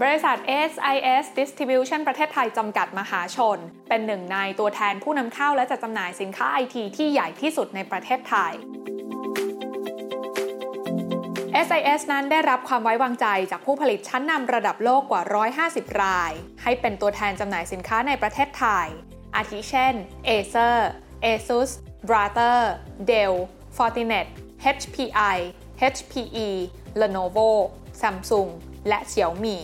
บริษัท SIS Distribution ประเทศไทยจำกัดมหาชน เป็นหนึ่งในตัวแทนผู้นำเข้าและจัดจำหน่ายสินค้าไอทีที่ใหญ่ที่สุดในประเทศไทย SIS นั้นได้รับความไว้วางใจจากผู้ผลิตชั้นนำระดับโลกกว่า 150 ราย ให้เป็นตัวแทนจำหน่ายสินค้าในประเทศไทย อาทิเช่น Acer ASUS Brother Dell Fortinet HPI HPE Lenovo Samsung และ Xiaomi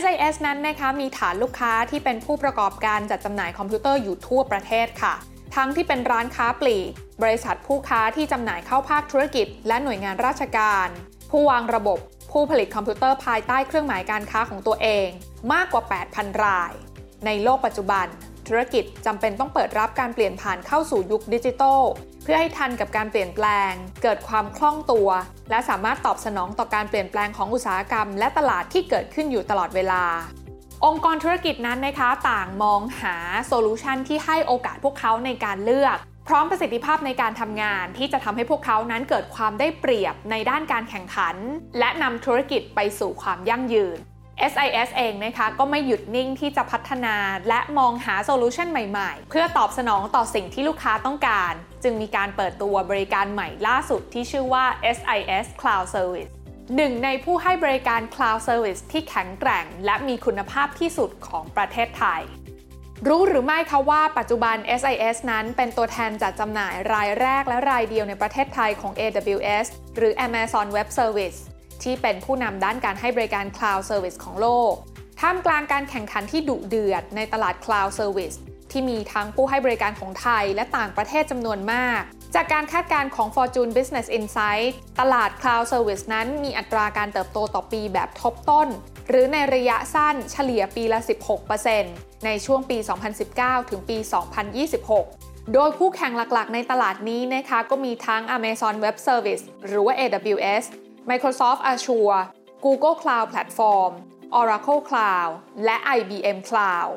SIS นั้นนะคะมีฐานลูกค้าที่เป็นผู้ประกอบการจัดจำหน่ายคอมพิวเตอร์อยู่ทั่วประเทศค่ะ ทั้งที่เป็นร้านค้าปลีก บริษัทผู้ค้าที่จำหน่ายเข้าภาคธุรกิจ และหน่วยงานราชการ ผู้วางระบบ ผู้ผลิตคอมพิวเตอร์ภายใต้เครื่องหมายการค้าของตัวเอง มากกว่า 8,000 ราย ในโลกปัจจุบัน ธุรกิจจำเป็นต้องเปิดรับการเปลี่ยนผ่านเข้าสู่ยุคดิจิทัลเพื่อให้ทันกับการเปลี่ยนแปลง เกิดความคล่องตัว และสามารถตอบสนองต่อการเปลี่ยนแปลงของอุตสาหกรรม และตลาดที่เกิดขึ้นอยู่ตลอดเวลา องค์กรธุรกิจนั้นนะคะต่างมองหาโซลูชันที่ให้โอกาสพวกเขาในการเลือก พร้อมประสิทธิภาพในการทำงาน ที่จะทำให้พวกเขานั้นเกิดความได้เปรียบในด้านการแข่งขัน และนำธุรกิจไปสู่ความยั่งยืน SIS เองนะคะก็ไม่หยุดนิ่งที่จะพัฒนาและมองหาโซลูชันใหม่ๆ เพื่อตอบสนองต่อสิ่งที่ลูกค้าต้องการ จึงมีการเปิดตัวบริการใหม่ล่าสุดที่ชื่อว่า SIS Cloud Service หนึ่งในผู้ให้บริการ Cloud Service ที่แข็งแกร่ง และมีคุณภาพที่สุดของประเทศไทย รู้หรือไม่คะว่าปัจจุบัน SIS นั้นเป็นตัวแทนจัดจำหน่ายรายแรกและรายเดียวในประเทศไทยของ AWS หรือ Amazon Web Service ที่เป็นผู้นำด้านการให้บริการ Cloud Service ของโลก ท่ามกลางการแข่งขันที่ดุเดือดในตลาด Cloud Service ที่มีทั้งผู้ให้บริการของไทยและต่างประเทศจำนวนมาก จากการคาดการณ์ของ Fortune Business Insight ตลาด Cloud Service นั้นมีอัตราการเติบโตต่อปีแบบทบต้น หรือในระยะสั้นเฉลี่ยปีละ 16%ในช่วงปี 2019 ถึงปี 2026โดยคู่แข่งหลักๆ ในตลาดนี้นะคะก็มีทั้ง Amazon Web Service หรือว่า AWS Microsoft Azure Google Cloud Platform Oracle Cloud และ IBM Cloud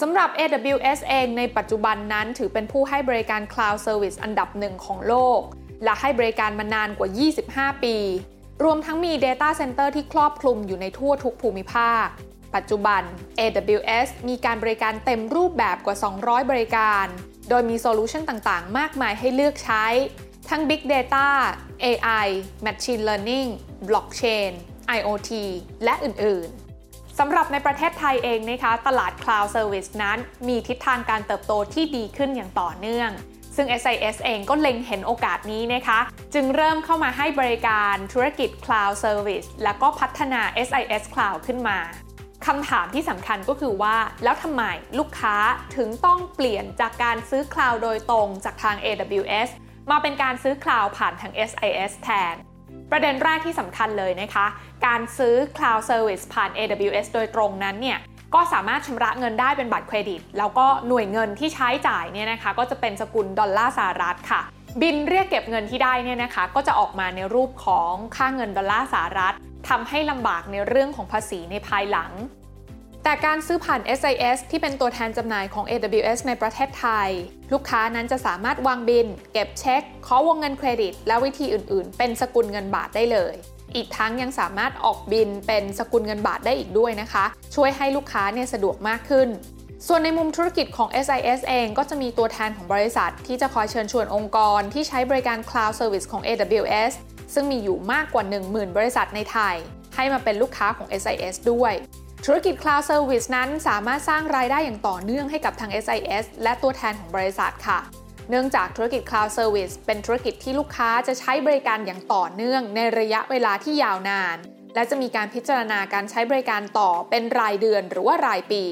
สำหรับ AWS เองในปัจจุบันนั้นถือเป็นผู้ให้บริการ Cloud Service อันดับหนึ่งของโลก และให้บริการมานานกว่า 25 ปี รวมทั้งมี Data Center ที่ครอบคลุมอยู่ในทั่วทุกภูมิภาค ปัจจุบัน AWS มีการบริการเต็มรูปแบบกว่า 200 บริการ โดยมีโซลูชันต่างๆ มากมายให้เลือกใช้ ทั้ง Big Data AI Machine Learning Blockchain IoT และอื่น ๆสำหรับในประเทศไทยเองนะคะตลาด Cloud Service นั้นมีทิศทางการเติบโตที่ดีขึ้นอย่างต่อเนื่อง ซึ่ง SIS เองก็เล็งเห็นโอกาสนี้นะคะ จึงเริ่มเข้ามาให้บริการธุรกิจ Cloud Service แล้วก็พัฒนา SIS Cloud ขึ้นมาคำถามที่สำคัญก็คือว่า แล้วทำไมลูกค้าถึงต้องเปลี่ยนจากการซื้อคลาวด์โดยตรงจากทาง AWS มาเป็นการซื้อคลาวด์ผ่านทาง SIS แทน ประเด็นแรกที่สำคัญเลยนะคะ การซื้อ Cloud Service ผ่าน AWS โดยตรงนั้นเนี่ยก็สามารถชำระเงินได้เป็นบัตรเครดิต แล้วก็หน่วยเงินที่ใช้จ่ายเนี่ยนะคะ ก็จะเป็นสกุลดอลลาร์สหรัฐค่ะ บิลเรียกเก็บเงินที่ได้เนี่ยนะคะ ก็จะออกมาในรูปของค่าเงินดอลลาร์สหรัฐทำให้ลำบากในเรื่องของภาษีในภายหลัง แต่การซื้อผ่าน SIS ที่เป็นตัวแทนจำหน่ายของ AWS ในประเทศไทย ลูกค้านั้นจะสามารถวางบิน เก็บเช็คขอวงเงินเครดิต และวิธีอื่นๆ เป็นสกุลเงินบาทได้เลย อีกทั้งยังสามารถออกบินเป็นสกุลเงินบาทได้อีกด้วยนะคะ ช่วยให้ลูกค้าเนี่ยสะดวกมากขึ้นส่วนในมุมธุรกิจของ SIS เองก็จะมีตัวแทนของบริษัท ที่จะคอยเชิญชวนองค์กร ที่ใช้บริการ Cloud Service ของ AWS ซึ่งมีอยู่มากกว่า 10,000 บริษัทในไทย ให้มาเป็นลูกค้าของ SIS ด้วย ธุรกิจ Cloud Service นั้นสามารถสร้างรายได้อย่างต่อเนื่องให้กับทาง SIS และตัวแทนของบริษัทค่ะเนื่องจากธุรกิจ Cloud Service เป็นธุรกิจที่ลูกค้าจะใช้บริการอย่างต่อเนื่องในระยะเวลาที่ยาวนาน และจะมีการพิจารณาการใช้บริการต่อเป็นรายเดือนหรือว่ารายปี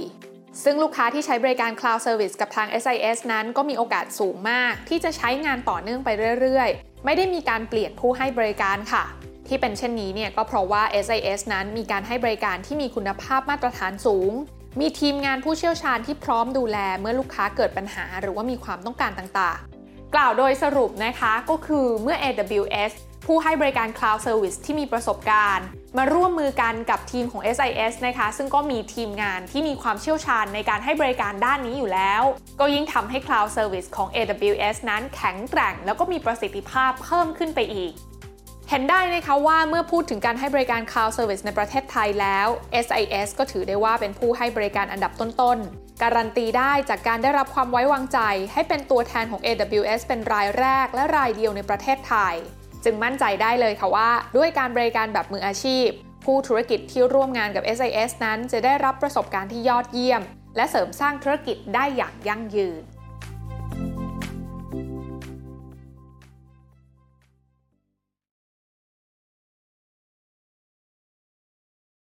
ซึ่งลูกค้าที่ใช้บริการ Cloud Service กับทาง SIS นั้นก็มีโอกาสสูงมาก ที่จะใช้งานต่อเนื่องไปเรื่อย ๆ ไม่ได้มีการเปลี่ยนผู้ให้บริการค่ะ ที่เป็นเช่นนี้เนี่ยก็เพราะว่า SIS นั้นมีการให้บริการที่มีคุณภาพมาตรฐานสูง มีทีมงานผู้เชี่ยวชาญที่พร้อมดูแลเมื่อลูกค้าเกิดปัญหา หรือว่ามีความต้องการต่างๆ กล่าวโดยสรุปนะคะก็คือเมื่อ AWS ผู้ให้บริการ Cloud Service ที่มีประสบการณ์ มาร่วมมือกันกับทีมของ SIS นะคะ ซึ่งก็มีทีมงานที่มีความเชี่ยวชาญในการให้บริการด้านนี้อยู่แล้ว ก็ยิ่งทำให้ Cloud Service ของ AWS นั้นแข็งแกร่ง แล้วก็มีประสิทธิภาพเพิ่มขึ้นไปอีก เห็นได้นะคะว่าเมื่อพูดถึงการให้บริการ Cloud Service ในประเทศไทยแล้ว SIS ก็ถือได้ว่าเป็นผู้ให้บริการอันดับต้นๆ การันตีได้จากการได้รับความไว้วางใจ ให้เป็นตัวแทนของ AWS เป็นรายแรกและรายเดียวในประเทศไทย จึงมั่นใจได้เลยค่ะว่า ด้วยการบริการแบบมืออาชีพ ผู้ธุรกิจที่ร่วมงานกับ SIS นั้นจะได้รับประสบการณ์ที่ยอดเยี่ยม และเสริมสร้างธุรกิจได้อย่างยั่งยืน